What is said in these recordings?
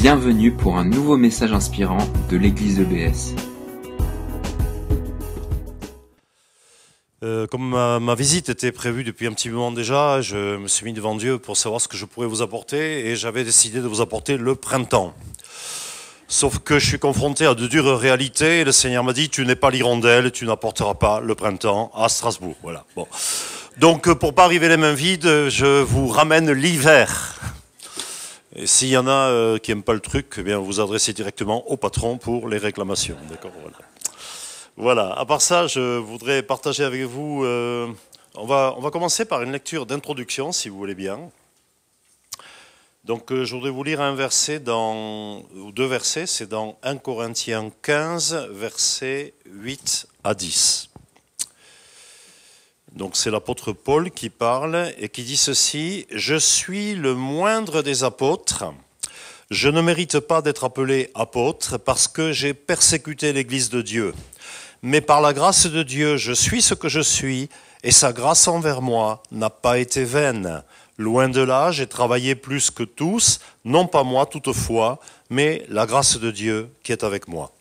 Bienvenue pour un nouveau message inspirant de l'église EBS. Euh, comme ma, ma visite était prévue depuis un petit moment déjà, je me suis mis devant Dieu pour savoir ce que je pourrais vous apporter et j'avais décidé de vous apporter le printemps. Sauf que je suis confronté à de dures réalités et le Seigneur m'a dit tu n'es pas l'hirondelle, tu n'apporteras pas le printemps à Strasbourg. Voilà. Bon. Donc pour pas arriver les mains vides, je vous ramène l'hiver. S'il y en a euh, qui n'aiment pas le truc, eh bien vous vous adressez directement au patron pour les réclamations. D'accord voilà. voilà. À part ça, je voudrais partager avec vous. euh, on, va, on va commencer par une lecture d'introduction, si vous voulez bien. Donc, euh, je voudrais vous lire un verset dans, ou deux versets. C'est dans 1 Corinthiens 15, versets 8 à 10. Donc c'est l'apôtre Paul qui parle et qui dit ceci, Je suis le moindre des apôtres, je ne mérite pas d'être appelé apôtre parce que j'ai persécuté l'Église de Dieu. Mais par la grâce de Dieu, je suis ce que je suis et sa grâce envers moi n'a pas été vaine. Loin de là, j'ai travaillé plus que tous, non pas moi toutefois, mais la grâce de Dieu qui est avec moi.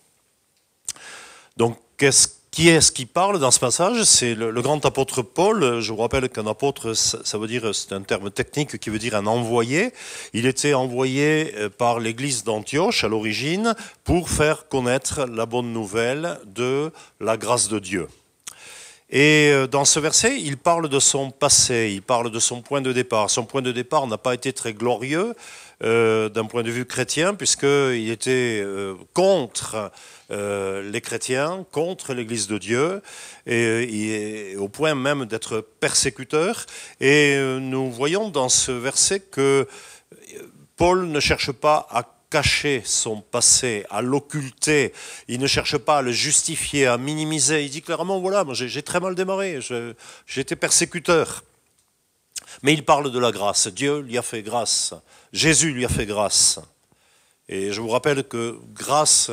Donc, qu'est-ce qui est-ce qui parle dans ce passage? C'est le, grand apôtre Paul. Je vous rappelle qu'un apôtre, ça, ça veut dire, c'est un terme technique qui veut dire un envoyé. Il était envoyé euh, par l'église d'Antioche à l'origine pour faire connaître la bonne nouvelle de la grâce de Dieu. Et euh, dans ce verset, il parle de son passé, il parle de son point de départ. Son point de départ n'a pas été très glorieux euh, d'un point de vue chrétien, puisqu'il était euh, contre les chrétiens, contre l'Église de Dieu, et, et au point même d'être persécuteur. Et nous voyons dans ce verset que Paul ne cherche pas à cacher son passé, à l'occulter. Il ne cherche pas à le justifier, à minimiser. Il dit clairement, voilà, moi j'ai très mal démarré, été persécuteur. Mais il parle de la grâce. Dieu lui a fait grâce. Jésus lui a fait grâce. Et je vous rappelle que grâce,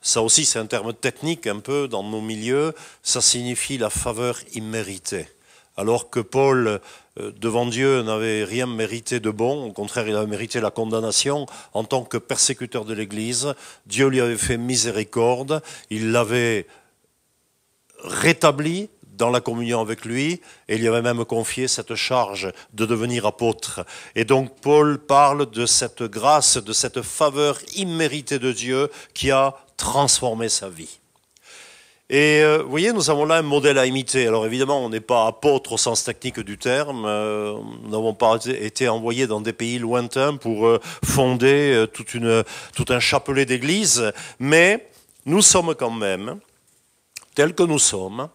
ça aussi c'est un terme technique un peu dans nos milieux, ça signifie la faveur imméritée. Alors que Paul, devant Dieu, n'avait rien mérité de bon, au contraire, il avait mérité la condamnation en tant que persécuteur de l'Église. Dieu lui avait fait miséricorde, il l'avait rétabli dans la communion avec lui, et il lui avait même confié cette charge de devenir apôtre. Et donc Paul parle de cette grâce, de cette faveur imméritée de Dieu qui a transformé sa vie. Et euh, vous voyez, nous avons là un modèle à imiter. Alors évidemment, on n'est pas apôtre au sens technique du terme. Euh, nous n'avons pas été- envoyés dans des pays lointains pour euh, fonder tout un chapelet d'églises. Mais nous sommes quand même, tels que nous sommes,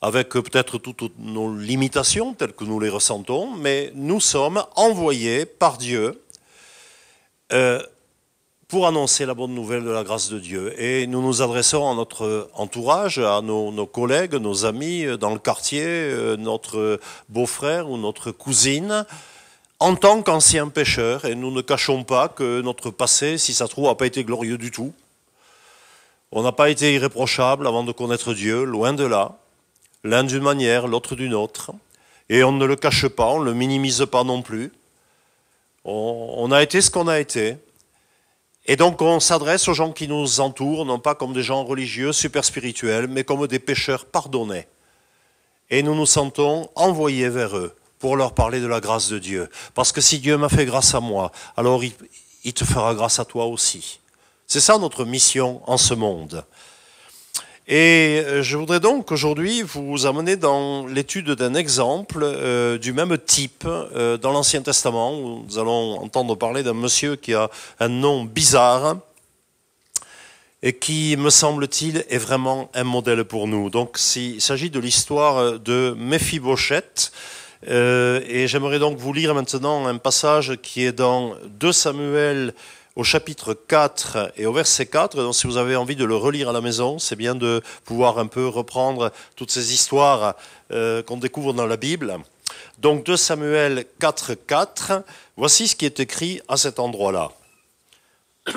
avec peut-être toutes nos limitations telles que nous les ressentons, mais nous sommes envoyés par Dieu pour annoncer la bonne nouvelle de la grâce de Dieu. Et nous nous adressons à notre entourage, à nos, collègues, nos amis euh, dans le quartier, euh, notre beau-frère ou notre cousine, en tant qu'anciens pécheurs. Et nous ne cachons pas que notre passé, si ça trouve, n'a pas été glorieux du tout. On n'a pas été irréprochable avant de connaître Dieu, loin de là. L'un d'une manière, l'autre d'une autre. Et on ne le cache pas, on ne le minimise pas non plus. On a été ce qu'on a été. Et donc on s'adresse aux gens qui nous entourent, non pas comme des gens religieux, super spirituels, mais comme des pécheurs pardonnés. Et nous nous sentons envoyés vers eux pour leur parler de la grâce de Dieu. Parce que si Dieu m'a fait grâce à moi, alors il, te fera grâce à toi aussi. C'est ça notre mission en ce monde. Et euh, je voudrais donc aujourd'hui vous amener dans l'étude d'un exemple euh, du même type euh, dans l'Ancien Testament. Où nous allons entendre parler d'un monsieur qui a un nom bizarre et qui, me semble-t-il, est vraiment un modèle pour nous. Donc il s'agit de l'histoire de Méphibosheth. Euh, et j'aimerais donc vous lire maintenant un passage qui est dans 2 Samuel au chapitre 4 et au verset 4. Donc, si vous avez envie de le relire à la maison, c'est bien de pouvoir un peu reprendre toutes ces histoires euh, qu'on découvre dans la Bible. Donc 2 Samuel 4, 4, voici ce qui est écrit à cet endroit-là.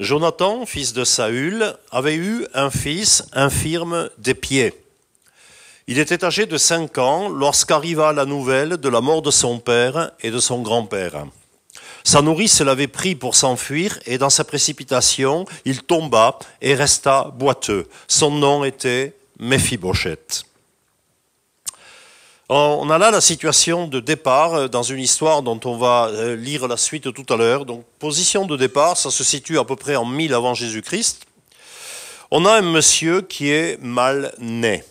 Jonathan, fils de Saül, avait eu un fils infirme des pieds. Il était âgé de cinq ans lorsqu'arriva la nouvelle de la mort de son père et de son grand-père. Sa nourrice l'avait pris pour s'enfuir et dans sa précipitation, il tomba et resta boiteux. Son nom était Méphibosheth. On a là la situation de départ dans une histoire dont on va euh, lire la suite tout à l'heure. Donc, position de départ, ça se situe à peu près en 1000 avant Jésus-Christ. On a un monsieur qui est mal né.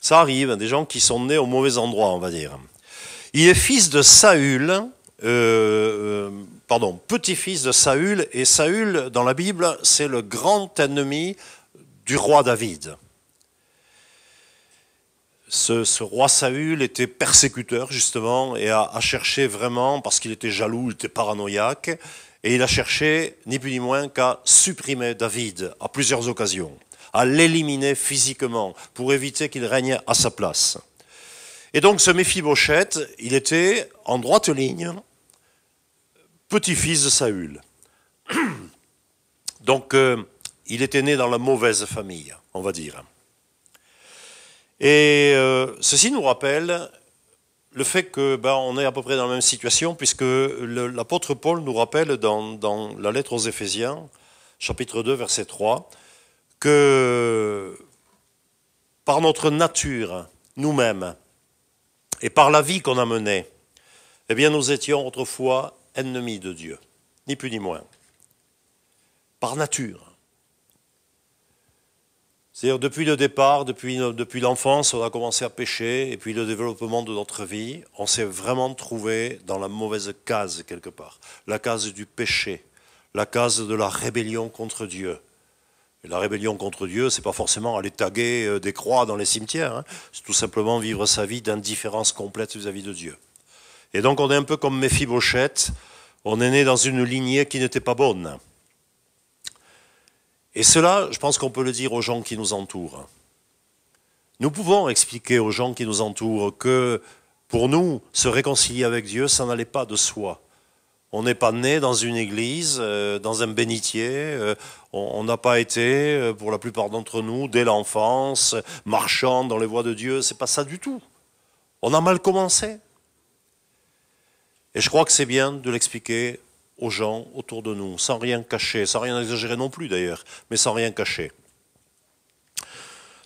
Ça arrive, des gens qui sont nés au mauvais endroit, on va dire. Il est fils de Saül, euh, euh, pardon, petit-fils de Saül, et Saül, dans la Bible, c'est le grand ennemi du roi David. Ce, roi Saül était persécuteur, justement, et a, cherché vraiment, parce qu'il était jaloux, il était paranoïaque, et il a cherché, ni plus ni moins, qu'à supprimer David à plusieurs occasions, à l'éliminer physiquement, pour éviter qu'il règne à sa place. Et donc ce Méphibosheth, il était en droite ligne, petit-fils de Saül. Donc euh, il était né dans la mauvaise famille, on va dire. Et euh, ceci nous rappelle le fait que ben, est à peu près dans la même situation, puisque l'apôtre Paul nous rappelle dans, dans, la lettre aux Éphésiens, chapitre 2, verset 3, que par notre nature, nous-mêmes, et par la vie qu'on a menée, eh bien, nous étions autrefois ennemis de Dieu, ni plus ni moins, par nature. C'est-à-dire, depuis le départ, depuis, depuis l'enfance, on a commencé à pécher, et puis le développement de notre vie, on s'est vraiment trouvé dans la mauvaise case, quelque part. La case du péché, la case de la rébellion contre Dieu. Et la rébellion contre Dieu, c'est pas forcément aller taguer euh, des croix dans les cimetières. Hein. C'est tout simplement vivre sa vie d'indifférence complète vis-à-vis de Dieu. Et donc on est un peu comme Méphibosheth. On est né dans une lignée qui n'était pas bonne. Et cela, je pense qu'on peut le dire aux gens qui nous entourent. Nous pouvons expliquer aux gens qui nous entourent que pour nous, se réconcilier avec Dieu, ça n'allait pas de soi. On n'est pas né dans une église, euh, dans un bénitier. Euh, on n'a pas été, euh, pour la plupart d'entre nous, dès l'enfance, marchant dans les voies de Dieu. C'est pas ça du tout. On a mal commencé. Et je crois que c'est bien de l'expliquer aux gens autour de nous, sans rien cacher, sans rien exagérer non plus d'ailleurs, mais sans rien cacher.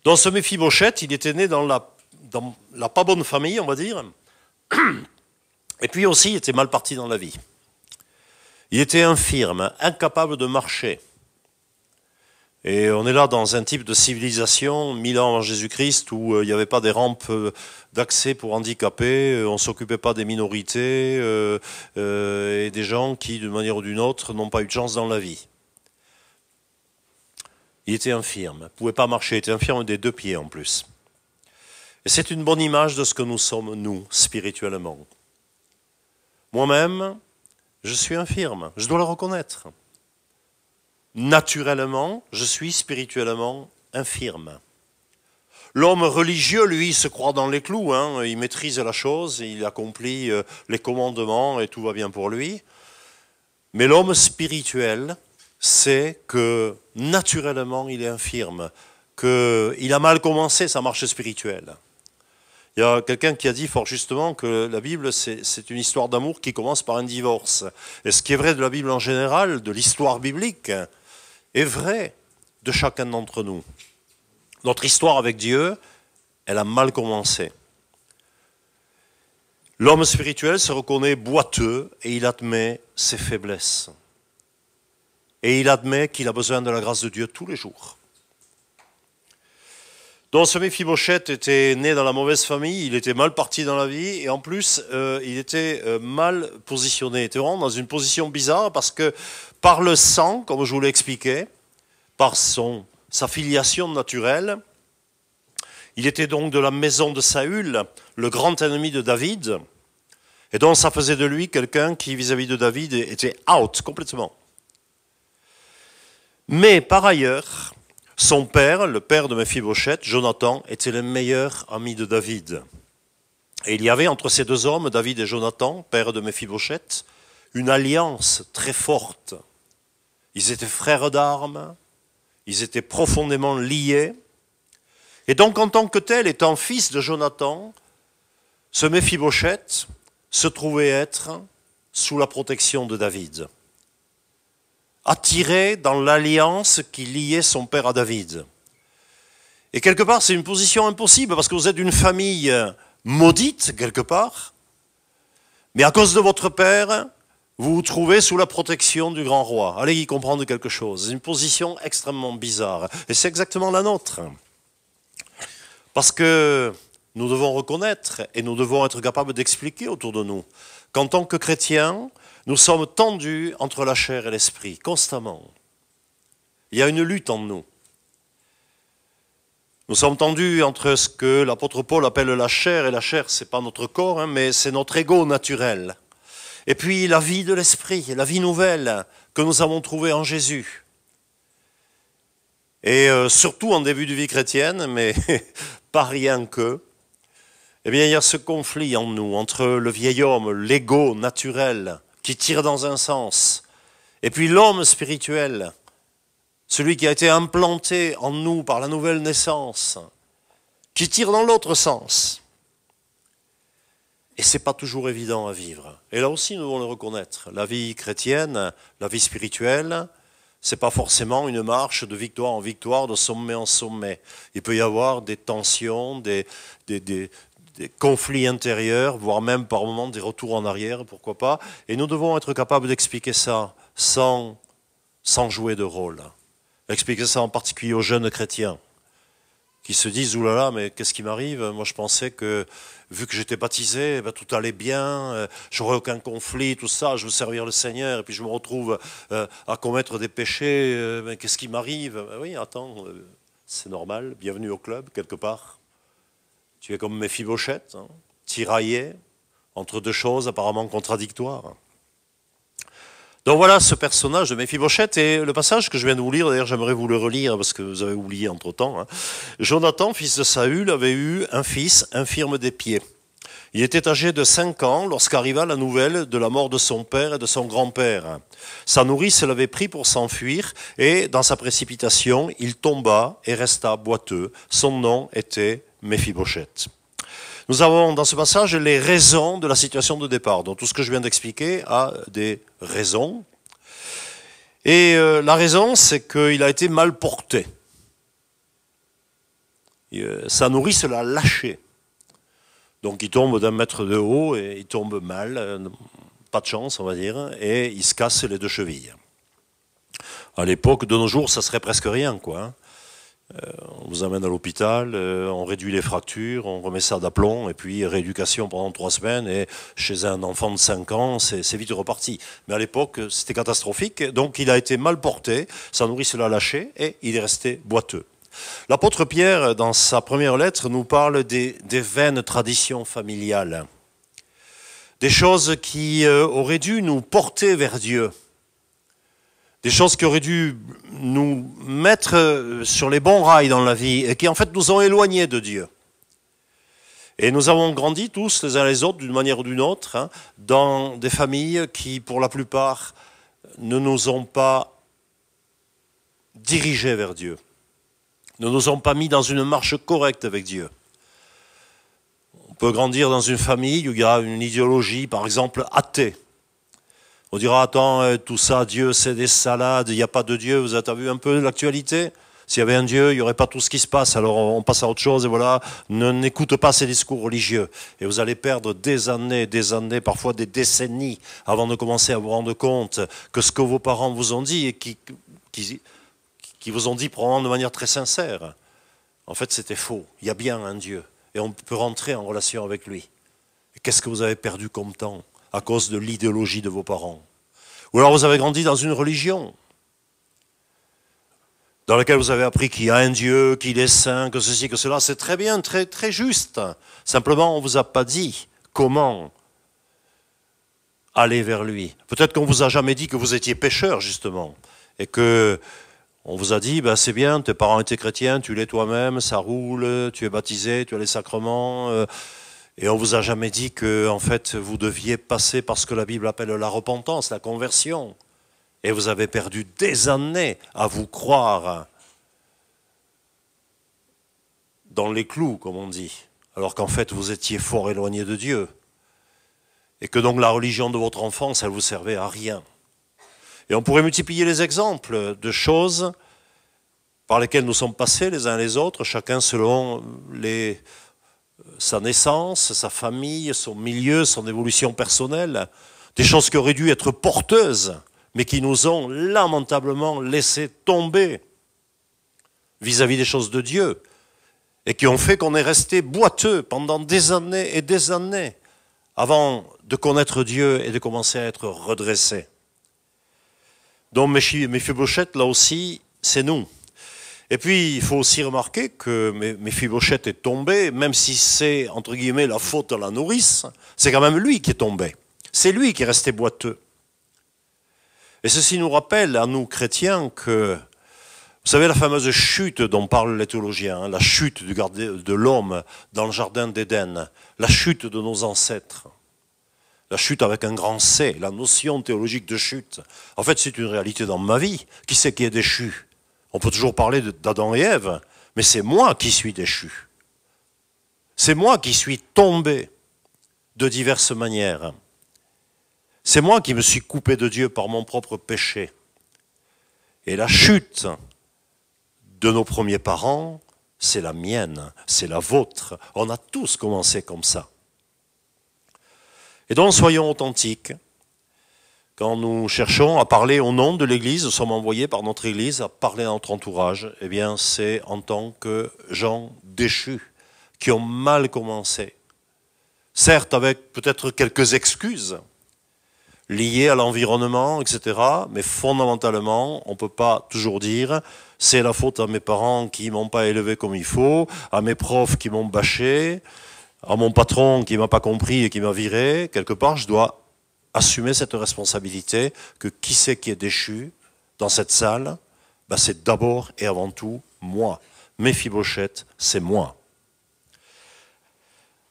Dans ce Méphibosheth, il était né dans la pas bonne famille, on va dire, et puis aussi il était mal parti dans la vie. Il était infirme, incapable de marcher. Et on est là dans un type de civilisation, mille ans avant Jésus-Christ, où euh, il n'y avait pas des rampes euh, d'accès pour handicapés, euh, on ne s'occupait pas des minorités et des gens qui, d'une manière ou d'une autre, n'ont pas eu de chance dans la vie. Il était infirme, ne pouvait pas marcher, il était infirme des deux pieds en plus. Et c'est une bonne image de ce que nous sommes, nous, spirituellement. Moi-même, je suis infirme, je dois le reconnaître. Naturellement, je suis spirituellement infirme. L'homme religieux, lui, se croit dans les clous, hein. il maîtrise la chose, il accomplit euh, les commandements et tout va bien pour lui. Mais l'homme spirituel sait que naturellement il est infirme, qu'il a mal commencé sa marche spirituelle. Il y a quelqu'un qui a dit fort justement que la Bible, c'est une histoire d'amour qui commence par un divorce. Et ce qui est vrai de la Bible en général, de l'histoire biblique, est vrai de chacun d'entre nous. Notre histoire avec Dieu, elle a mal commencé. L'homme spirituel se reconnaît boiteux et il admet ses faiblesses. Et il admet qu'il a besoin de la grâce de Dieu tous les jours. Donc ce Méphibosheth était né dans la mauvaise famille, il était mal parti dans la vie et en plus euh, il était euh, mal positionné. Il était dans une position bizarre parce que par le sang, comme je vous l'ai expliqué, par sa filiation naturelle, il était donc de la maison de Saül, le grand ennemi de David, et donc ça faisait de lui quelqu'un qui vis-à-vis -vis de David était out complètement. Mais par ailleurs, son père, le père de Mephibosheth, Jonathan, était le meilleur ami de David. Et il y avait entre ces deux hommes, David et Jonathan, père de Mephibosheth, une alliance très forte. Ils étaient frères d'armes, ils étaient profondément liés. Et donc, en tant que tel, étant fils de Jonathan, ce Mephibosheth se trouvait être sous la protection de David, attiré dans l'alliance qui liait son père à David. Et quelque part, c'est une position impossible parce que vous êtes d'une famille maudite, quelque part, mais à cause de votre père, vous vous trouvez sous la protection du grand roi. Allez y comprendre quelque chose. C'est une position extrêmement bizarre. Et c'est exactement la nôtre. Parce que nous devons reconnaître et nous devons être capables d'expliquer autour de nous qu'en tant que chrétiens, nous sommes tendus entre la chair et l'esprit, constamment. Il y a une lutte en nous. Nous sommes tendus entre ce que l'apôtre Paul appelle la chair, et la chair, ce n'est pas notre corps, hein, mais c'est notre ego naturel. Et puis la vie de l'esprit, la vie nouvelle que nous avons trouvée en Jésus. Et euh, surtout en début de vie chrétienne, mais pas rien que, eh bien, il y a ce conflit en nous entre le vieil homme, l'ego naturel, qui tire dans un sens, et puis l'homme spirituel, celui qui a été implanté en nous par la nouvelle naissance, qui tire dans l'autre sens. Et ce n'est pas toujours évident à vivre. Et là aussi, nous devons le reconnaître. La vie chrétienne, la vie spirituelle, ce n'est pas forcément une marche de victoire en victoire, de sommet en sommet. Il peut y avoir des tensions, des, des, des, des conflits intérieurs, voire même par moments des retours en arrière, pourquoi pas. Et nous devons être capables d'expliquer ça sans, sans jouer de rôle. Expliquer ça en particulier aux jeunes chrétiens qui se disent oulala, mais qu'est-ce qui m'arrive Moi, je pensais que vu que j'étais baptisé, eh ben, tout allait bien, euh, j'aurais aucun conflit, tout ça, je veux servir le Seigneur, et puis je me retrouve euh, à commettre des péchés. Euh, qu'est-ce qui m'arrive? Ben Oui, attends, c'est normal. Bienvenue au club quelque part. Tu es comme Mephibosheth, hein, tiraillé entre deux choses apparemment contradictoires. Donc voilà ce personnage de Mephibosheth et le passage que je viens de vous lire, d'ailleurs j'aimerais vous le relire parce que vous avez oublié entre-temps. Hein. Jonathan, fils de Saül, avait eu un fils infirme des pieds. Il était âgé de cinq ans lorsqu'arriva la nouvelle de la mort de son père et de son grand-père. Sa nourrice l'avait pris pour s'enfuir et, dans sa précipitation, il tomba et resta boiteux. Son nom était Mephibosheth. Nous avons dans ce passage les raisons de la situation de départ. Donc tout ce que je viens d'expliquer a des raisons. Et euh, la raison, c'est qu'il a été mal porté. Euh, sa nourrice l'a lâché. Donc il tombe d'un mètre de haut et il tombe mal, euh, pas de chance on va dire, et il se casse les deux chevilles. À l'époque, de nos jours, ça serait presque rien, quoi. Hein. Euh, on vous amène à l'hôpital, euh, on réduit les fractures, on remet ça d'aplomb, et puis rééducation pendant trois semaines, et chez un enfant de 5 ans, c'est vite reparti. Mais à l'époque, c'était catastrophique, donc il a été mal porté, sa nourrice l'a lâché, et il est resté boiteux. L'apôtre Pierre, dans sa première lettre, nous parle des, vaines traditions familiales, des choses qui euh, auraient dû nous porter vers Dieu. Des choses qui auraient dû nous mettre euh, sur les bons rails dans la vie et qui en fait nous ont éloignés de Dieu. Et nous avons grandi tous les uns les autres d'une manière ou d'une autre hein, dans des familles qui pour la plupart ne nous ont pas dirigés vers Dieu, ne nous ont pas mis dans une marche correcte avec Dieu. On peut grandir dans une famille où il y a une idéologie, par exemple, athée. On dira, attends, euh, tout ça, Dieu, c'est des salades, il n'y a pas de Dieu. Vous avez vu un peu l'actualité? S'il y avait un Dieu, il n'y aurait pas tout ce qui se passe. Alors on passe à autre chose et voilà, ne n'écoute pas ces discours religieux. Et vous allez perdre des années, des années, parfois des décennies avant de commencer à vous rendre compte que ce que vos parents vous ont dit et qui, qui, qui vous ont dit probablement de manière très sincère, en fait c'était faux. Il y a bien un Dieu et on peut rentrer en relation avec lui. Qu'est-ce que vous avez perdu comme temps à cause de l'idéologie de vos parents? Ou alors vous avez grandi dans une religion dans laquelle vous avez appris qu'il y a un Dieu, qu'il est saint, que ceci, que cela. C'est très bien, très, très juste. Simplement, on ne vous a pas dit comment aller vers lui. Peut-être qu'on ne vous a jamais dit que vous étiez pécheur, justement, et que on vous a dit, ben, c'est bien, tes parents étaient chrétiens, tu l'es toi-même, ça roule, tu es baptisé, tu as les sacrements. Euh, et on vous a jamais dit que, en fait, vous deviez passer par ce que la Bible appelle la repentance, la conversion. Et vous avez perdu des années à vous croire dans les clous, comme on dit, alors qu'en fait, vous étiez fort éloigné de Dieu. et que donc la religion de votre enfance, elle vous servait à rien. Et on pourrait multiplier les exemples de choses par lesquelles nous sommes passés les uns les autres, chacun selon sa naissance, sa famille, son milieu, son évolution personnelle, des choses qui auraient dû être porteuses, mais qui nous ont lamentablement laissé tomber vis-à-vis des choses de Dieu, et qui ont fait qu'on est resté boiteux pendant des années et des années avant de connaître Dieu et de commencer à être redressé. Donc Méphibosheth, là aussi, c'est nous. Et puis, il faut aussi remarquer que Méphibosheth est tombé, même si c'est, entre guillemets, la faute à la nourrice, c'est quand même lui qui est tombé. C'est lui qui est resté boiteux. Et ceci nous rappelle, à nous chrétiens, que, vous savez, la fameuse chute dont parlent les théologiens, hein, la chute de l'homme dans le jardin d'Éden, la chute de nos ancêtres, la chute avec un grand C, la notion théologique de chute. En fait, c'est une réalité dans ma vie. Qui c'est qui est déchu? On peut toujours parler d'Adam et Ève, mais c'est moi qui suis déchu. C'est moi qui suis tombé de diverses manières. C'est moi qui me suis coupé de Dieu par mon propre péché. Et la chute de nos premiers parents, c'est la mienne, c'est la vôtre. On a tous commencé comme ça. Et donc soyons authentiques. Quand nous cherchons à parler au nom de l'Église, nous sommes envoyés par notre Église à parler à notre entourage. Eh bien, c'est en tant que gens déchus qui ont mal commencé. Certes, avec peut-être quelques excuses liées à l'environnement, etc. Mais fondamentalement, on ne peut pas toujours dire c'est la faute à mes parents qui m'ont pas élevé comme il faut, à mes profs qui m'ont bâché, à mon patron qui m'a pas compris et qui m'a viré, quelque part, je dois assumer cette responsabilité que qui c'est qui est déchu dans cette salle? Ben, C'est d'abord et avant tout moi. Mes fibochettes, c'est moi.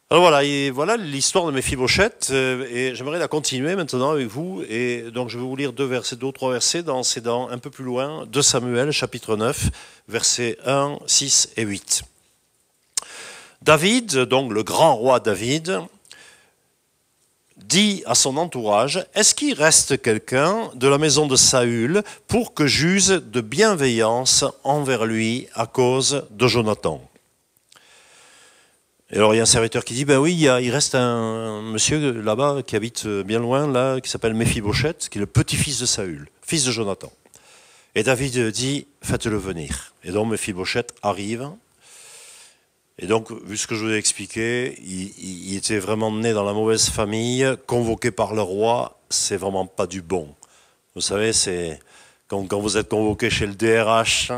Alors voilà, et voilà l'histoire de mes fibochettes, euh, et j'aimerais la continuer maintenant avec vous. Et donc je vais vous lire deux versets, deux ou trois versets dans, c'est dans un peu plus loin, de Samuel, chapitre 9, versets 1, 6 et 8. David, donc le grand roi David, dit à son entourage, est-ce qu'il reste quelqu'un de la maison de Saül pour que j'use de bienveillance envers lui à cause de Jonathan? Et alors il y a un serviteur qui dit, ben oui, il, reste un monsieur là-bas qui habite bien loin, là, qui s'appelle Méphibosheth, qui est le petit-fils de Saül, fils de Jonathan. Et David dit, faites-le venir. Et donc Méphibosheth arrive, et donc, vu ce que je vous ai expliqué, il, était vraiment né dans la mauvaise famille, convoqué par le roi, c'est vraiment pas du bon. Vous savez, c'est quand, vous êtes convoqué chez le DRH,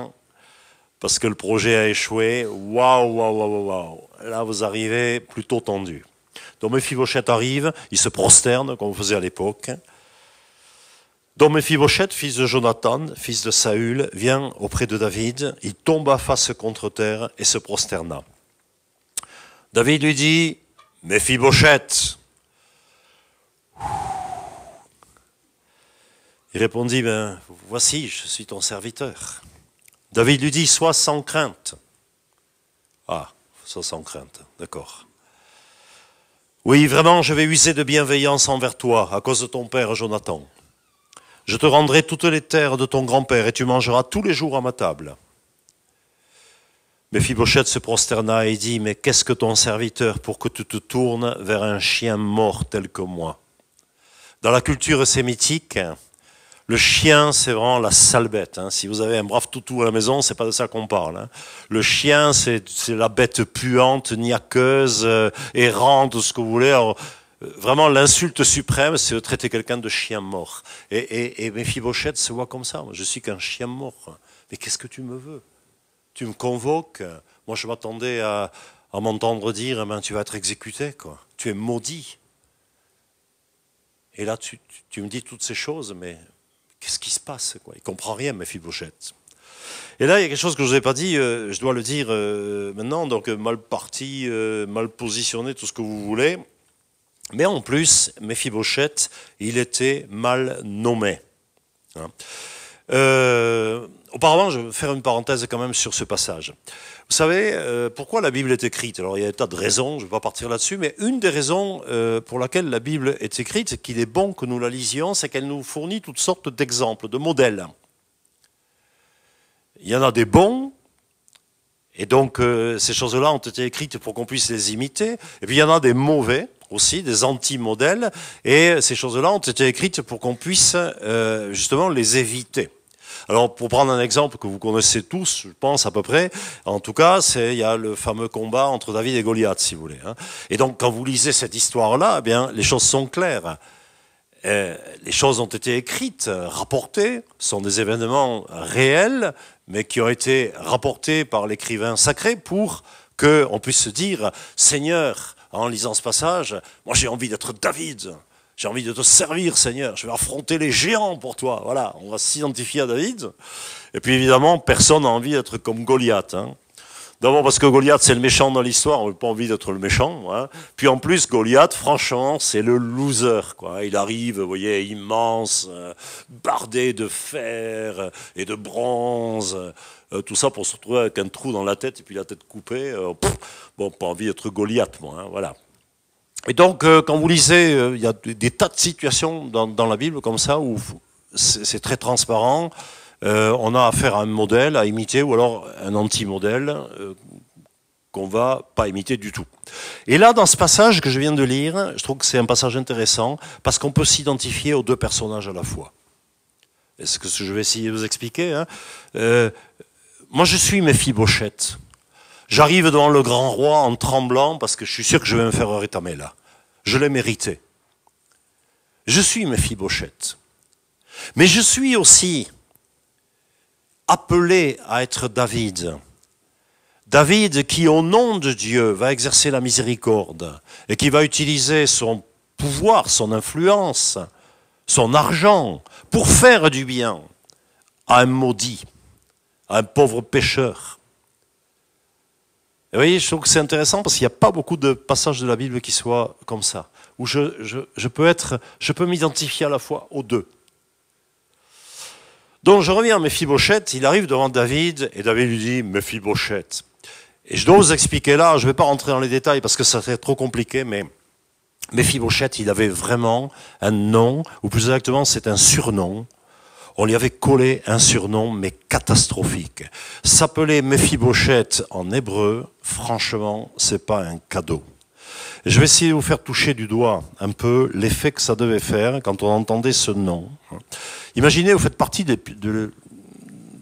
parce que le projet a échoué, waouh, waouh, waouh, waouh. Là, vous arrivez plutôt tendu. Donc Mephibosheth arrive, il se prosterne, comme on faisait à l'époque. Donc Mephibosheth, fils de Jonathan, fils de Saül, vient auprès de David, il tomba face contre terre et se prosterna. David lui dit, Méphibosheth. Il répondit, ben, voici, je suis ton serviteur. David lui dit, sois sans crainte. Ah, sois sans crainte, d'accord. Oui, vraiment, je vais user de bienveillance envers toi à cause de ton père Jonathan. Je te rendrai toutes les terres de ton grand-père et tu mangeras tous les jours à ma table. Mephibosheth se prosterna et dit, mais qu'est-ce que ton serviteur pour que tu te tournes vers un chien mort tel que moi? Dans la culture sémitique, le chien, c'est vraiment la sale bête. Hein. Si vous avez un brave toutou à la maison, c'est pas de ça qu'on parle. Hein. Le chien, c'est la bête puante, niaqueuse, euh, errante, ce que vous voulez. Euh, vraiment, l'insulte suprême, c'est de traiter quelqu'un de chien mort. Et, et, se voit comme ça. Je suis qu'un chien mort. Mais qu'est-ce que tu me veux? Tu me convoques. Moi, je m'attendais à, m'entendre dire, eh ben, tu vas être exécuté, quoi. Tu es maudit. Et là, tu, me dis toutes ces choses, mais qu'est-ce qui se passe, quoi? Il comprend rien, Mephibosheth. Et là, il y a quelque chose que je vous ai pas dit, euh, je dois le dire euh, maintenant, donc euh, mal parti, mal positionné, tout ce que vous voulez. Mais en plus, Mephibosheth, il était mal nommé. Hein. Euh, auparavant, je vais faire une parenthèse quand même sur ce passage. Vous savez, euh, pourquoi la Bible est écrite? Alors, il y a un tas de raisons, je ne vais pas partir là-dessus, mais une des raisons euh, pour laquelle la Bible est écrite, c'est qu'il est bon que nous la lisions, c'est qu'elle nous fournit toutes sortes d'exemples, de modèles. Il y en a des bons, et donc euh, ces choses-là ont été écrites pour qu'on puisse les imiter, et puis il y en a des mauvais aussi, des anti-modèles, et ces choses-là ont été écrites pour qu'on puisse justement les éviter. Alors, pour prendre un exemple que vous connaissez tous, je pense à peu près, en tout cas, c'est il y a le fameux combat entre David et Goliath, si vous voulez. Hein. Et donc, quand vous lisez cette histoire-là, eh bien, les choses sont claires. Euh, les choses ont été écrites, rapportées, sont des événements réels, mais qui ont été rapportés par l'écrivain sacré pour qu'on puisse se dire, Seigneur, en lisant ce passage, moi j'ai envie d'être David. J'ai envie de te servir, Seigneur. Je vais affronter les géants pour toi. Voilà, on va s'identifier à David. Et puis évidemment, personne n'a envie d'être comme Goliath. Hein. D'abord parce que Goliath, c'est le méchant dans l'histoire, on n'a pas envie d'être le méchant. Hein. Puis en plus, Goliath, franchement, c'est le loser. Quoi. Il arrive, vous voyez, immense, euh, bardé de fer et de bronze. Euh, tout ça pour se retrouver avec un trou dans la tête et puis la tête coupée. Euh, bon, pas envie d'être Goliath, moi. Hein, voilà. Et donc, euh, quand vous lisez, euh, il y a des tas de situations dans, la Bible comme ça où c'est très transparent. Euh, on a affaire à un modèle à imiter ou alors un anti-modèle qu'on va pas imiter du tout. Et là, dans ce passage que je viens de lire, je trouve que c'est un passage intéressant parce qu'on peut s'identifier aux deux personnages à la fois. Est-ce que je vais essayer de vous expliquer hein? Moi, je suis Mephibosheth. J'arrive devant le grand roi en tremblant parce que je suis sûr que je vais me faire rétamer là. Je l'ai mérité. Je suis Mephibosheth. Mais je suis aussi appelé à être David. David qui, au nom de Dieu, va exercer la miséricorde et qui va utiliser son pouvoir, son influence, son argent pour faire du bien à un maudit, à un pauvre pécheur voyez, je trouve que c'est intéressant parce qu'il n'y a pas beaucoup de passages de la Bible qui soient comme ça, où je, je, peux je peux m'identifier à la fois aux deux. Donc je reviens à Mephibosheth, il arrive devant David et David lui dit Mephibosheth. Et je dois vous expliquer là, je ne vais pas rentrer dans les détails parce que ça serait trop compliqué, mais Mephibosheth, il avait vraiment un nom, ou plus exactement c'est un surnom, on lui avait collé un surnom, mais catastrophique. S'appeler Mephibosheth en hébreu, franchement, c'est pas un cadeau. Je vais essayer de vous faire toucher du doigt un peu l'effet que ça devait faire quand on entendait ce nom. Imaginez, vous faites partie de,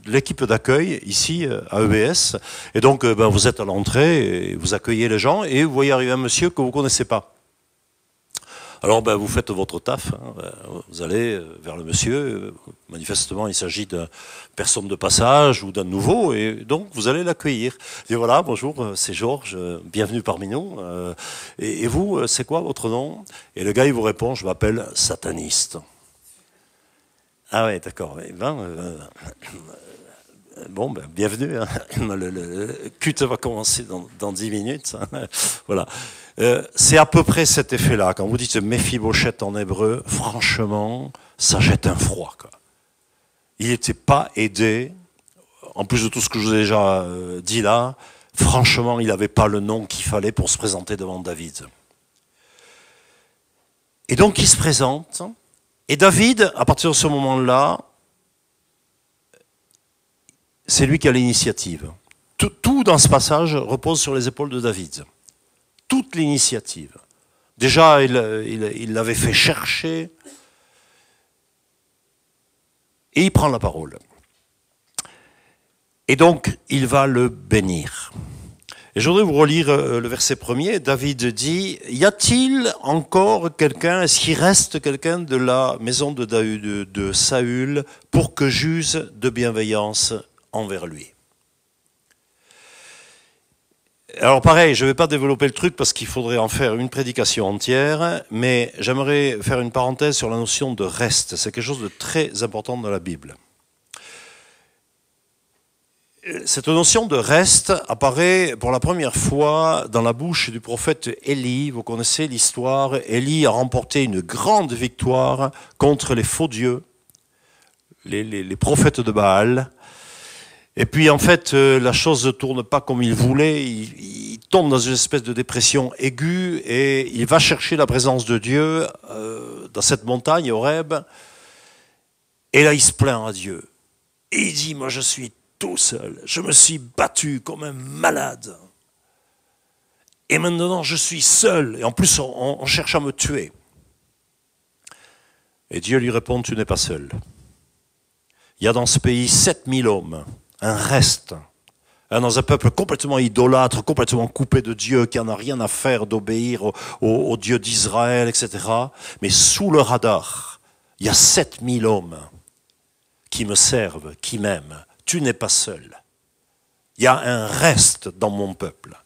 l'équipe d'accueil ici euh, à EBS, et donc euh, ben, vous êtes à l'entrée, vous accueillez les gens, et vous voyez arriver un monsieur que vous ne connaissez pas. Alors ben, vous faites votre taf, hein. ben, vous allez euh, vers le monsieur, manifestement il s'agit d'une personne de passage ou d'un nouveau, et donc vous allez l'accueillir. Et voilà, bonjour, euh, c'est Georges, euh, bienvenue parmi nous. Et, vous, c'est quoi votre nom? Et le gars il vous répond, je m'appelle sataniste. Ah ouais, d'accord. Bon, bienvenue. Le, culte va commencer dans, dans 10 minutes. Hein. Voilà. Euh, c'est à peu près cet effet-là. Quand vous dites Mephibosheth en hébreu, franchement, ça jette un froid. Il n'était pas aidé. En plus de tout ce que je vous ai déjà euh, dit là, franchement, il n'avait pas le nom qu'il fallait pour se présenter devant David. Et donc il se présente. Et David, à partir de ce moment-là, c'est lui qui a l'initiative. Tout, dans ce passage repose sur les épaules de David. Toute l'initiative. Déjà, il l'avait fait chercher et il prend la parole. Et donc, il va le bénir. Et je voudrais vous relire euh, le verset premier. David dit, y a-t-il encore quelqu'un, est-ce qu'il reste quelqu'un de la maison de, de Saül pour que j'use de bienveillance envers lui? Alors pareil, je ne vais pas développer le truc parce qu'il faudrait en faire une prédication entière, mais j'aimerais faire une parenthèse sur la notion de reste. C'est quelque chose de très important dans la Bible. Cette notion de reste apparaît pour la première fois dans la bouche du prophète Élie. Vous connaissez l'histoire. Élie a remporté une grande victoire contre les faux dieux les, les, les prophètes de Baal. Et puis en fait, euh, la chose ne tourne pas comme il voulait. Il, tombe dans une espèce de dépression aiguë et il va chercher la présence de Dieu euh, dans cette montagne, Horeb. Et là, il se plaint à Dieu. Et il dit, moi je suis tout seul. Je me suis battu comme un malade. Et maintenant, je suis seul. Et en plus, on, on cherche à me tuer. Et Dieu lui répond, tu n'es pas seul. Il y a dans ce pays 7000 hommes un reste, hein, dans un peuple complètement idolâtre, complètement coupé de Dieu, qui n'en a rien à faire d'obéir au, au, Dieu d'Israël, etc. Mais sous le radar, il y a 7000 hommes qui me servent, qui m'aiment. Tu n'es pas seul. Il y a un reste dans mon peuple.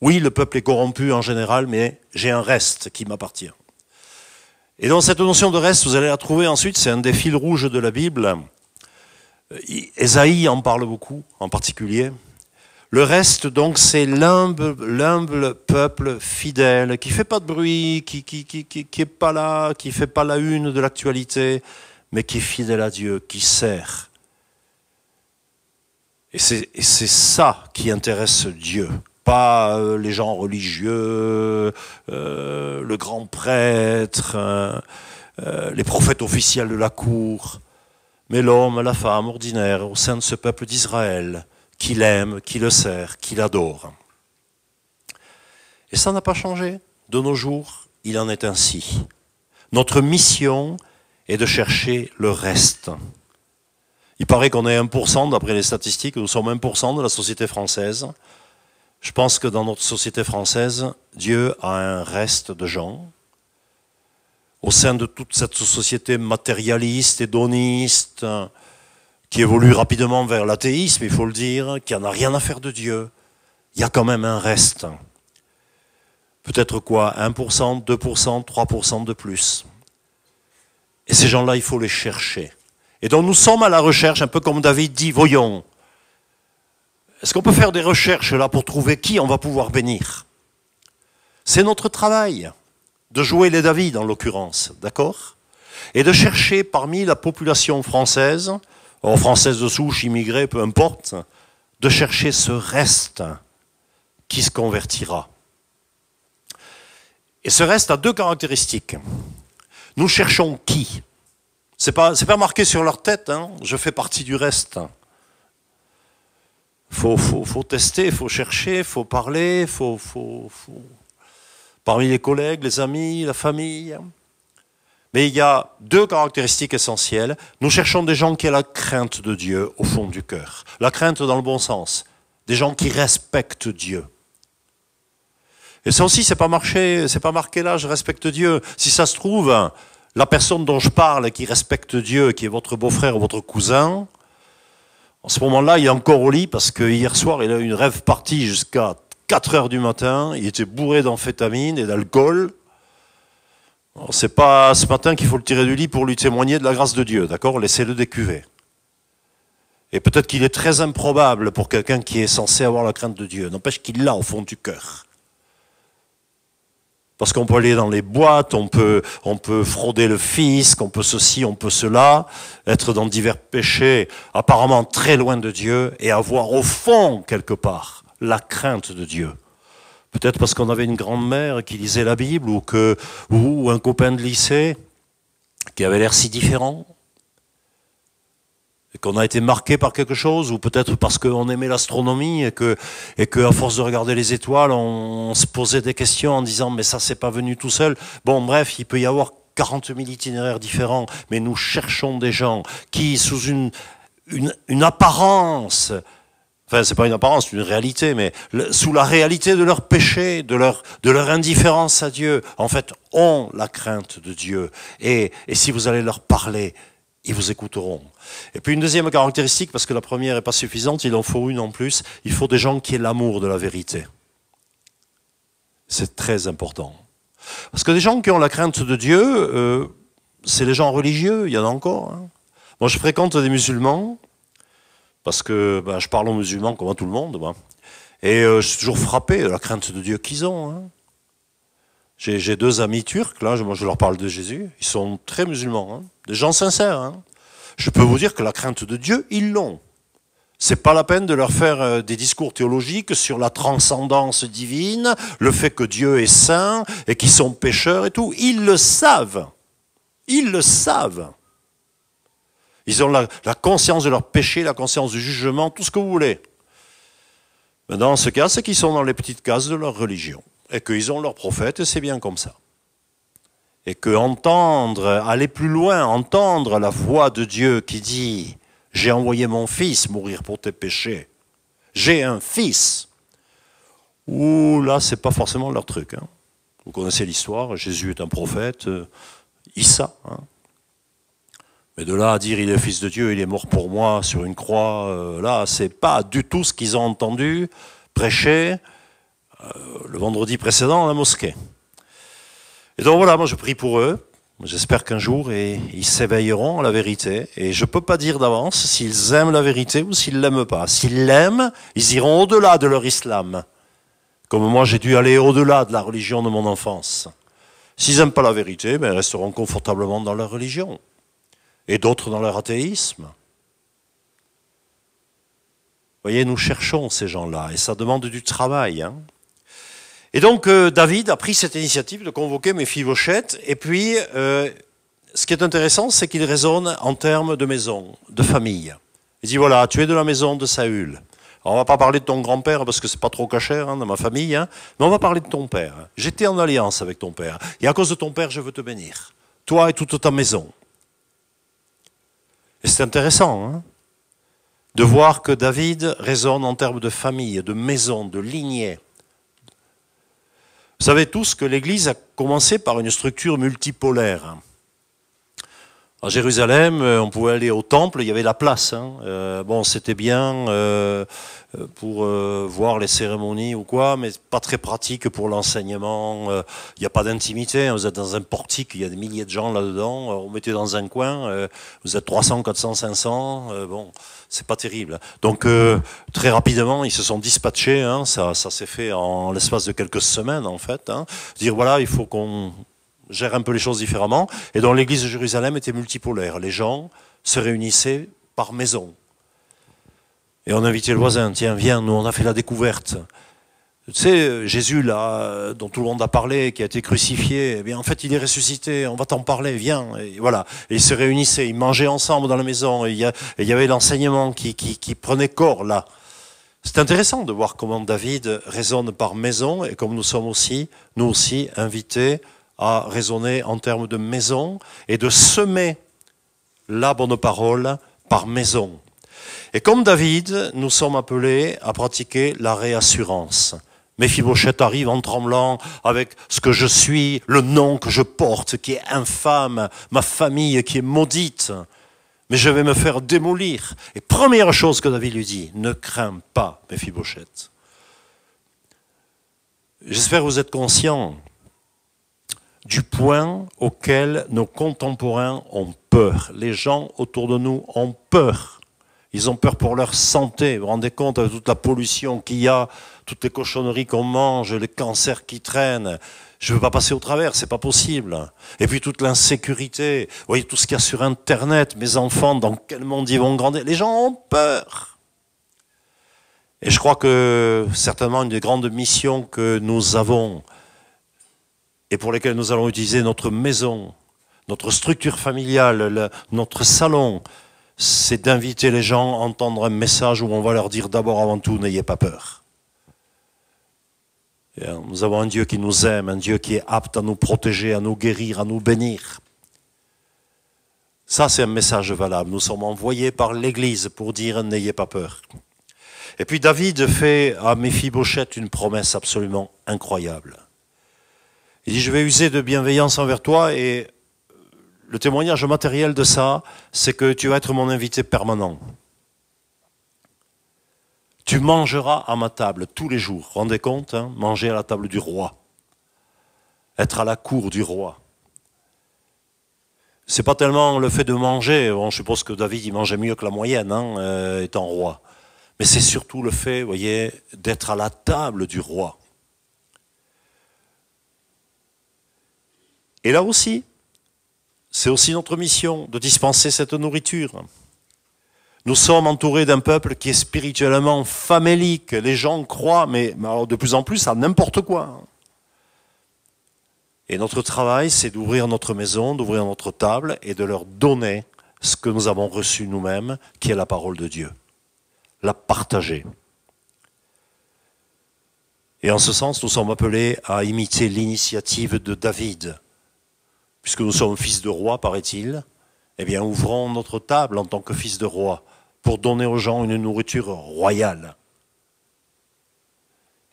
Oui, le peuple est corrompu en général, mais j'ai un reste qui m'appartient. Et dans cette notion de reste, vous allez la trouver ensuite, c'est un des fils rouges de la Bible. Esaïe en parle beaucoup, en particulier. Le reste, donc, c'est l'humble peuple fidèle, qui fait pas de bruit, qui, est pas là, qui fait pas la une de l'actualité, mais qui est fidèle à Dieu, qui sert. Et c'est ça qui intéresse Dieu, pas euh, les gens religieux, euh, le grand prêtre, euh, euh les prophètes officiels de la cour mais l'homme, la femme ordinaire au sein de ce peuple d'Israël, qui l'aime, qui le sert, qui l'adore. Et ça n'a pas changé. De nos jours, il en est ainsi. Notre mission est de chercher le reste. Il paraît qu'on est 1%, d'après les statistiques, nous sommes 1% de la société française. Je pense que dans notre société française, Dieu a un reste de gens au sein de toute cette société matérialiste, hédoniste, hein, qui évolue rapidement vers l'athéisme, il faut le dire, qui n'en a rien à faire de Dieu, il y a quand même un reste. Peut-être quoi 1%, 2%, 3% de plus. Et ces gens-là, il faut les chercher. Et donc nous sommes à la recherche, un peu comme David dit, voyons, est-ce qu'on peut faire des recherches là pour trouver qui on va pouvoir bénir? C'est notre travail de jouer les David en l'occurrence, d'accord? Et de chercher parmi la population française, ou française de souche, immigrée, peu importe, de chercher ce reste qui se convertira. Et ce reste a deux caractéristiques. Nous cherchons qui? C'est pas pas marqué sur leur tête. Hein je fais partie du reste. Faut faut faut tester, faut chercher, faut parler, faut faut faut parmi les collègues, les amis, la famille. Mais il y a deux caractéristiques essentielles. Nous cherchons des gens qui ont la crainte de Dieu au fond du cœur. La crainte dans le bon sens. Des gens qui respectent Dieu. Et ça aussi, c'est pas marqué, c'est pas marqué là, je respecte Dieu. Si ça se trouve, la personne dont je parle qui respecte Dieu, qui est votre beau-frère ou votre cousin, en ce moment-là, il est encore au lit parce que hier soir, il a eu une rêve partie jusqu'à 4 heures du matin, il était bourré d'amphétamine et d'alcool. C'est pas ce matin qu'il faut le tirer du lit pour lui témoigner de la grâce de Dieu, d'accord? Laissez-le décuver. Et peut-être qu'il est très improbable pour quelqu'un qui est censé avoir la crainte de Dieu. N'empêche qu'il l'a au fond du cœur. Parce qu'on peut aller dans les boîtes, on peut, on peut frauder le fisc, on peut ceci, on peut cela, être dans divers péchés apparemment très loin de Dieu et avoir au fond, quelque part, la crainte de Dieu. Peut-être parce qu'on avait une grand-mère qui lisait la Bible ou, que, ou un copain de lycée qui avait l'air si différent qu'on a été marqué par quelque chose ou peut-être parce qu'on aimait l'astronomie et que, et que à force de regarder les étoiles, on, se posait des questions en disant mais ça c'est pas venu tout seul. Bon bref, il peut y avoir 40 000 itinéraires différents, mais nous cherchons des gens qui, sous une, une apparence Enfin, c'est pas une apparence, c'est une réalité, mais sous la réalité de leur péché, de leur, de leur indifférence à Dieu, en fait, ont la crainte de Dieu. Et, et si vous allez leur parler, ils vous écouteront. Et puis une deuxième caractéristique, parce que la première n'est pas suffisante, il en faut une en plus, il faut des gens qui aient l'amour de la vérité. C'est très important. Parce que des gens qui ont la crainte de Dieu, euh, c'est les gens religieux, il y en a encore. Hein. Moi, je fréquente des musulmans, parce que ben, je parle aux musulmans comme à tout le monde. Et euh, je suis toujours frappé de la crainte de Dieu qu'ils ont. Hein. J'ai deux amis turcs, là, je leur parle de Jésus, ils sont très musulmans, hein. des gens sincères. Hein. Je peux vous dire que la crainte de Dieu, ils l'ont. C'est pas la peine de leur faire euh, des discours théologiques sur la transcendance divine, le fait que Dieu est saint et qu'ils sont pécheurs et tout. Ils le savent. Ils le savent. Ils ont la, conscience de leur péché, la conscience du jugement, tout ce que vous voulez. Mais dans ce cas, c'est qu'ils sont dans les petites cases de leur religion et qu'ils ont leur prophète et c'est bien comme ça. Et que entendre, aller plus loin, entendre la voix de Dieu qui dit j'ai envoyé mon fils mourir pour tes péchés. J'ai un fils. Ouh, là, c'est pas forcément leur truc. Hein. Vous connaissez l'histoire, Jésus est un prophète, euh, Issa. Hein. Mais de là à dire il est fils de Dieu, il est mort pour moi sur une croix, euh, là, c'est pas du tout ce qu'ils ont entendu prêcher euh, le vendredi précédent à la mosquée. Et donc voilà, moi je prie pour eux. J'espère qu'un jour, ils s'éveilleront à la vérité. Et je ne peux pas dire d'avance s'ils aiment la vérité ou s'ils l'aiment pas. S'ils l'aiment, ils iront au-delà de leur islam. Comme moi, j'ai dû aller au-delà de la religion de mon enfance. S'ils n'aiment pas la vérité, ben, ils resteront confortablement dans leur religion. Et d'autres dans leur athéisme. Voyez, nous cherchons ces gens-là. Et ça demande du travail. Hein. Et donc euh, David a pris cette initiative de convoquer Méphibosheth. Et puis, euh, ce qui est intéressant, c'est qu'il raisonne en termes de maison, de famille. Il dit voilà, tu es de la maison de Saül. Alors, on va pas parler de ton grand-père parce que c'est pas trop caché hein, dans ma famille, hein, mais on va parler de ton père. J'étais en alliance avec ton père. Et à cause de ton père, je veux te bénir. Toi et toute ta maison. Et c'est intéressant hein, de voir que David raisonne en termes de famille, de maison, de lignée. Vous savez tous que l'Église a commencé par une structure multipolaire. À Jérusalem, euh, on pouvait aller au temple, il y avait la place. Hein. Euh, bon, c'était bien euh, pour voir les cérémonies ou quoi, mais pas très pratique pour l'enseignement. Il n'y a pas d'intimité. Hein. Vous êtes dans un portique, il y a des milliers de gens là-dedans. On mettait dans un coin. vous êtes 300, 400, 500. bon, c'est pas terrible. Donc très rapidement, ils se sont dispatchés. Hein. ça, s'est fait en l'espace de quelques semaines en fait. Dire voilà, il faut qu'on gère un peu les choses différemment. Et donc l'église de Jérusalem était multipolaire. Les gens se réunissaient par maison. Et on invitait le voisin, tiens, viens, nous on a fait la découverte. Tu sais, Jésus, là, dont tout le monde a parlé, qui a été crucifié, eh bien, en fait, il est ressuscité, on va t'en parler, viens. Et voilà. Et ils se réunissaient, ils mangeaient ensemble dans la maison, et il y, avait l'enseignement qui, qui, qui prenait corps, là. C'est intéressant de voir comment David raisonne par maison, et comme nous sommes aussi, nous aussi, invités à raisonner en termes de maison et de semer la bonne parole par maison. Et comme David, nous sommes appelés à pratiquer la réassurance. Méphibosheth arrive en tremblant avec ce que je suis, le nom que je porte, qui est infâme, ma famille qui est maudite. Mais je vais me faire démolir. Et première chose que David lui dit, ne crains pas, Méphibosheth. J'espère que vous êtes conscient du point auquel nos contemporains ont peur. Les gens autour de nous ont peur. Ils ont peur pour leur santé. Vous vous rendez compte de toute la pollution qu'il y a, toutes les cochonneries qu'on mange, les cancers qui traînent. Je ne veux pas passer au travers, c'est pas possible. Et puis toute l'insécurité. Vous voyez tout ce qu'il y a sur Internet. Mes enfants, dans quel monde ils vont grandir? Les gens ont peur. Et je crois que certainement une des grandes missions que nous avons, et pour lesquels nous allons utiliser notre maison, notre structure familiale, notre salon, c'est d'inviter les gens à entendre un message où on va leur dire d'abord avant tout, n'ayez pas peur. Nous avons un Dieu qui nous aime, un Dieu qui est apte à nous protéger, à nous guérir, à nous bénir. Ça, c'est un message valable. Nous sommes envoyés par l'Église pour dire n'ayez pas peur. Et puis David fait à Méphibosheth une promesse absolument incroyable. Il dit, je vais user de bienveillance envers toi et le témoignage matériel de ça, c'est que tu vas être mon invité permanent. Tu mangeras à ma table tous les jours. Rendez compte, hein, manger à la table du roi. Être à la cour du roi. C'est pas tellement le fait de manger. Je suppose que David il mangeait mieux que la moyenne, hein, euh, étant roi. Mais c'est surtout le fait, voyez, d'être à la table du roi. Et là aussi, c'est aussi notre mission de dispenser cette nourriture. Nous sommes entourés d'un peuple qui est spirituellement famélique. Les gens croient, mais, de plus en plus, à n'importe quoi. Et notre travail, c'est d'ouvrir notre maison, d'ouvrir notre table et de leur donner ce que nous avons reçu nous-mêmes, qui est la parole de Dieu. La partager. Et en ce sens, nous sommes appelés à imiter l'initiative de David. Puisque nous sommes fils de roi, paraît-il, eh bien, ouvrons notre table en tant que fils de roi pour donner aux gens une nourriture royale.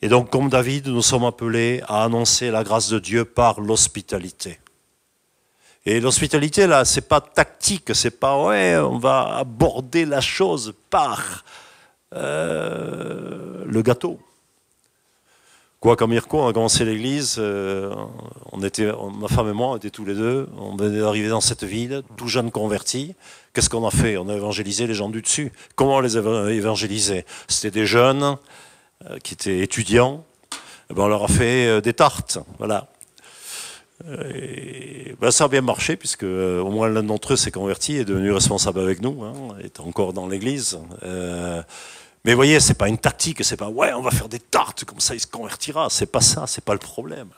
Et donc, comme David, nous sommes appelés à annoncer la grâce de Dieu par l'hospitalité. Et l'hospitalité, là, c'est pas tactique, c'est pas, ouais, on va aborder la chose par euh, le gâteau. Quoi, Mirko a commencé l'église, euh, on était, ma femme et moi, on était tous les deux, on venait d'arriver dans cette ville, tout jeune convertis. Qu'est-ce qu'on a fait? On a évangélisé les gens du dessus. Comment on les a évangélisés C'était des jeunes euh, qui étaient étudiants. Eh ben, on leur a fait euh, des tartes, voilà. Ben, ça a bien marché puisque au moins l'un d'entre eux s'est converti et est devenu responsable avec nous, hein, est encore dans l'église. Mais vous voyez, c'est pas une tactique, c'est pas ouais, on va faire des tartes, comme ça il se convertira. C'est pas ça, c'est pas le problème.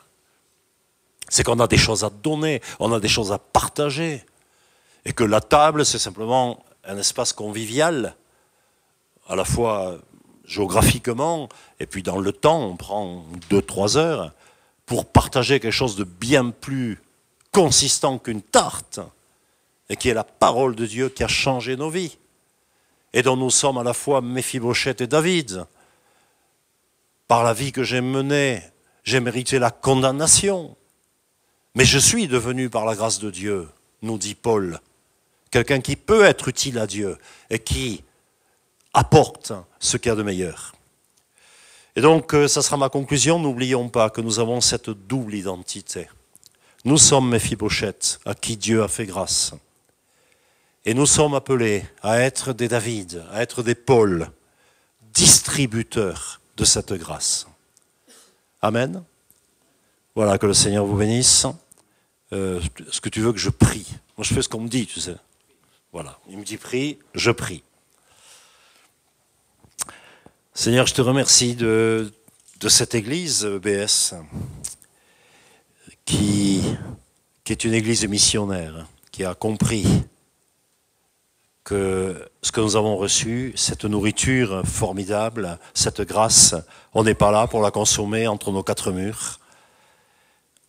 C'est qu'on a des choses à donner, on a des choses à partager. Et que la table, c'est simplement un espace convivial, à la fois géographiquement, et puis dans le temps, on prend deux, trois heures pour partager quelque chose de bien plus consistant qu'une tarte, et qui est la parole de Dieu qui a changé nos vies et dont nous sommes à la fois Méphibosheth et David. Par la vie que j'ai menée, j'ai mérité la condamnation. Mais je suis devenu par la grâce de Dieu, nous dit Paul, quelqu'un qui peut être utile à Dieu et qui apporte ce qu'il y a de meilleur. Et donc, euh, ça sera ma conclusion. N'oublions pas que nous avons cette double identité. Nous sommes Méphibosheth, à qui Dieu a fait grâce. Et nous sommes appelés à être des David, à être des Paul, distributeurs de cette grâce. Amen. Voilà, que le Seigneur vous bénisse. Euh, Est-ce que tu veux que je prie Moi, je fais ce qu'on me dit, tu sais. Voilà, il me dit prie, je prie. Seigneur, je te remercie de, cette église BS qui, qui est une église missionnaire, qui a compris que ce que nous avons reçu, cette nourriture formidable, cette grâce, on n'est pas là pour la consommer entre nos quatre murs,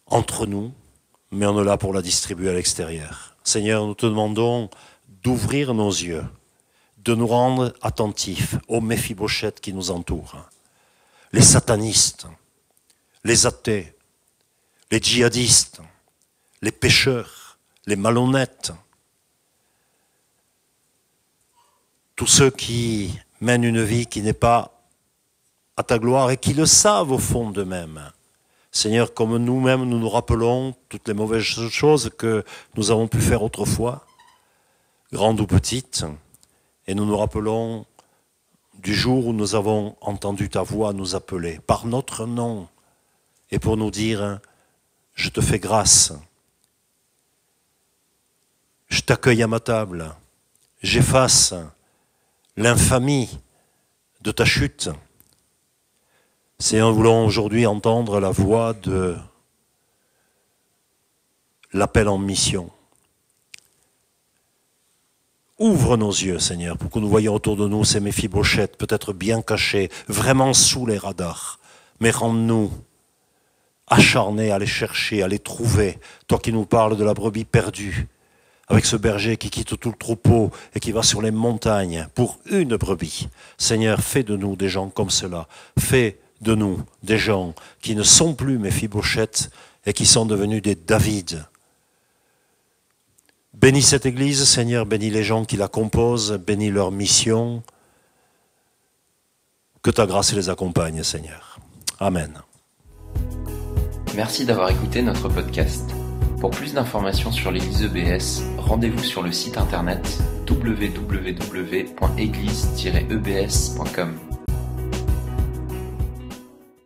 entre nous, mais on est là pour la distribuer à l'extérieur. Seigneur, nous te demandons d'ouvrir nos yeux, de nous rendre attentifs aux méphibochettes qui nous entourent, les satanistes, les athées, les djihadistes, les pécheurs, les malhonnêtes, tous ceux qui mènent une vie qui n'est pas à ta gloire et qui le savent au fond d'eux-mêmes. Seigneur, comme nous-mêmes nous nous rappelons toutes les mauvaises choses que nous avons pu faire autrefois, grandes ou petites, et nous nous rappelons du jour où nous avons entendu ta voix nous appeler par notre nom et pour nous dire, je te fais grâce, je t'accueille à ma table, j'efface l'infamie de ta chute. C'est nous voulons aujourd'hui entendre la voix de l'appel en mission. Ouvre nos yeux, Seigneur, pour que nous voyions autour de nous ces méphibochettes, peut-être bien cachées, vraiment sous les radars. Mais rends-nous acharnés à les chercher, à les trouver. Toi qui nous parles de la brebis perdue, avec ce berger qui quitte tout le troupeau et qui va sur les montagnes pour une brebis. Seigneur, fais de nous des gens comme cela. Fais de nous des gens qui ne sont plus mes fibochettes et qui sont devenus des David. Bénis cette Église, Seigneur, bénis les gens qui la composent, bénis leur mission. Que ta grâce les accompagne, Seigneur. Amen. Merci d'avoir écouté notre podcast. Pour plus d'informations sur l'église EBS, rendez-vous sur le site internet www.église-ebs.com.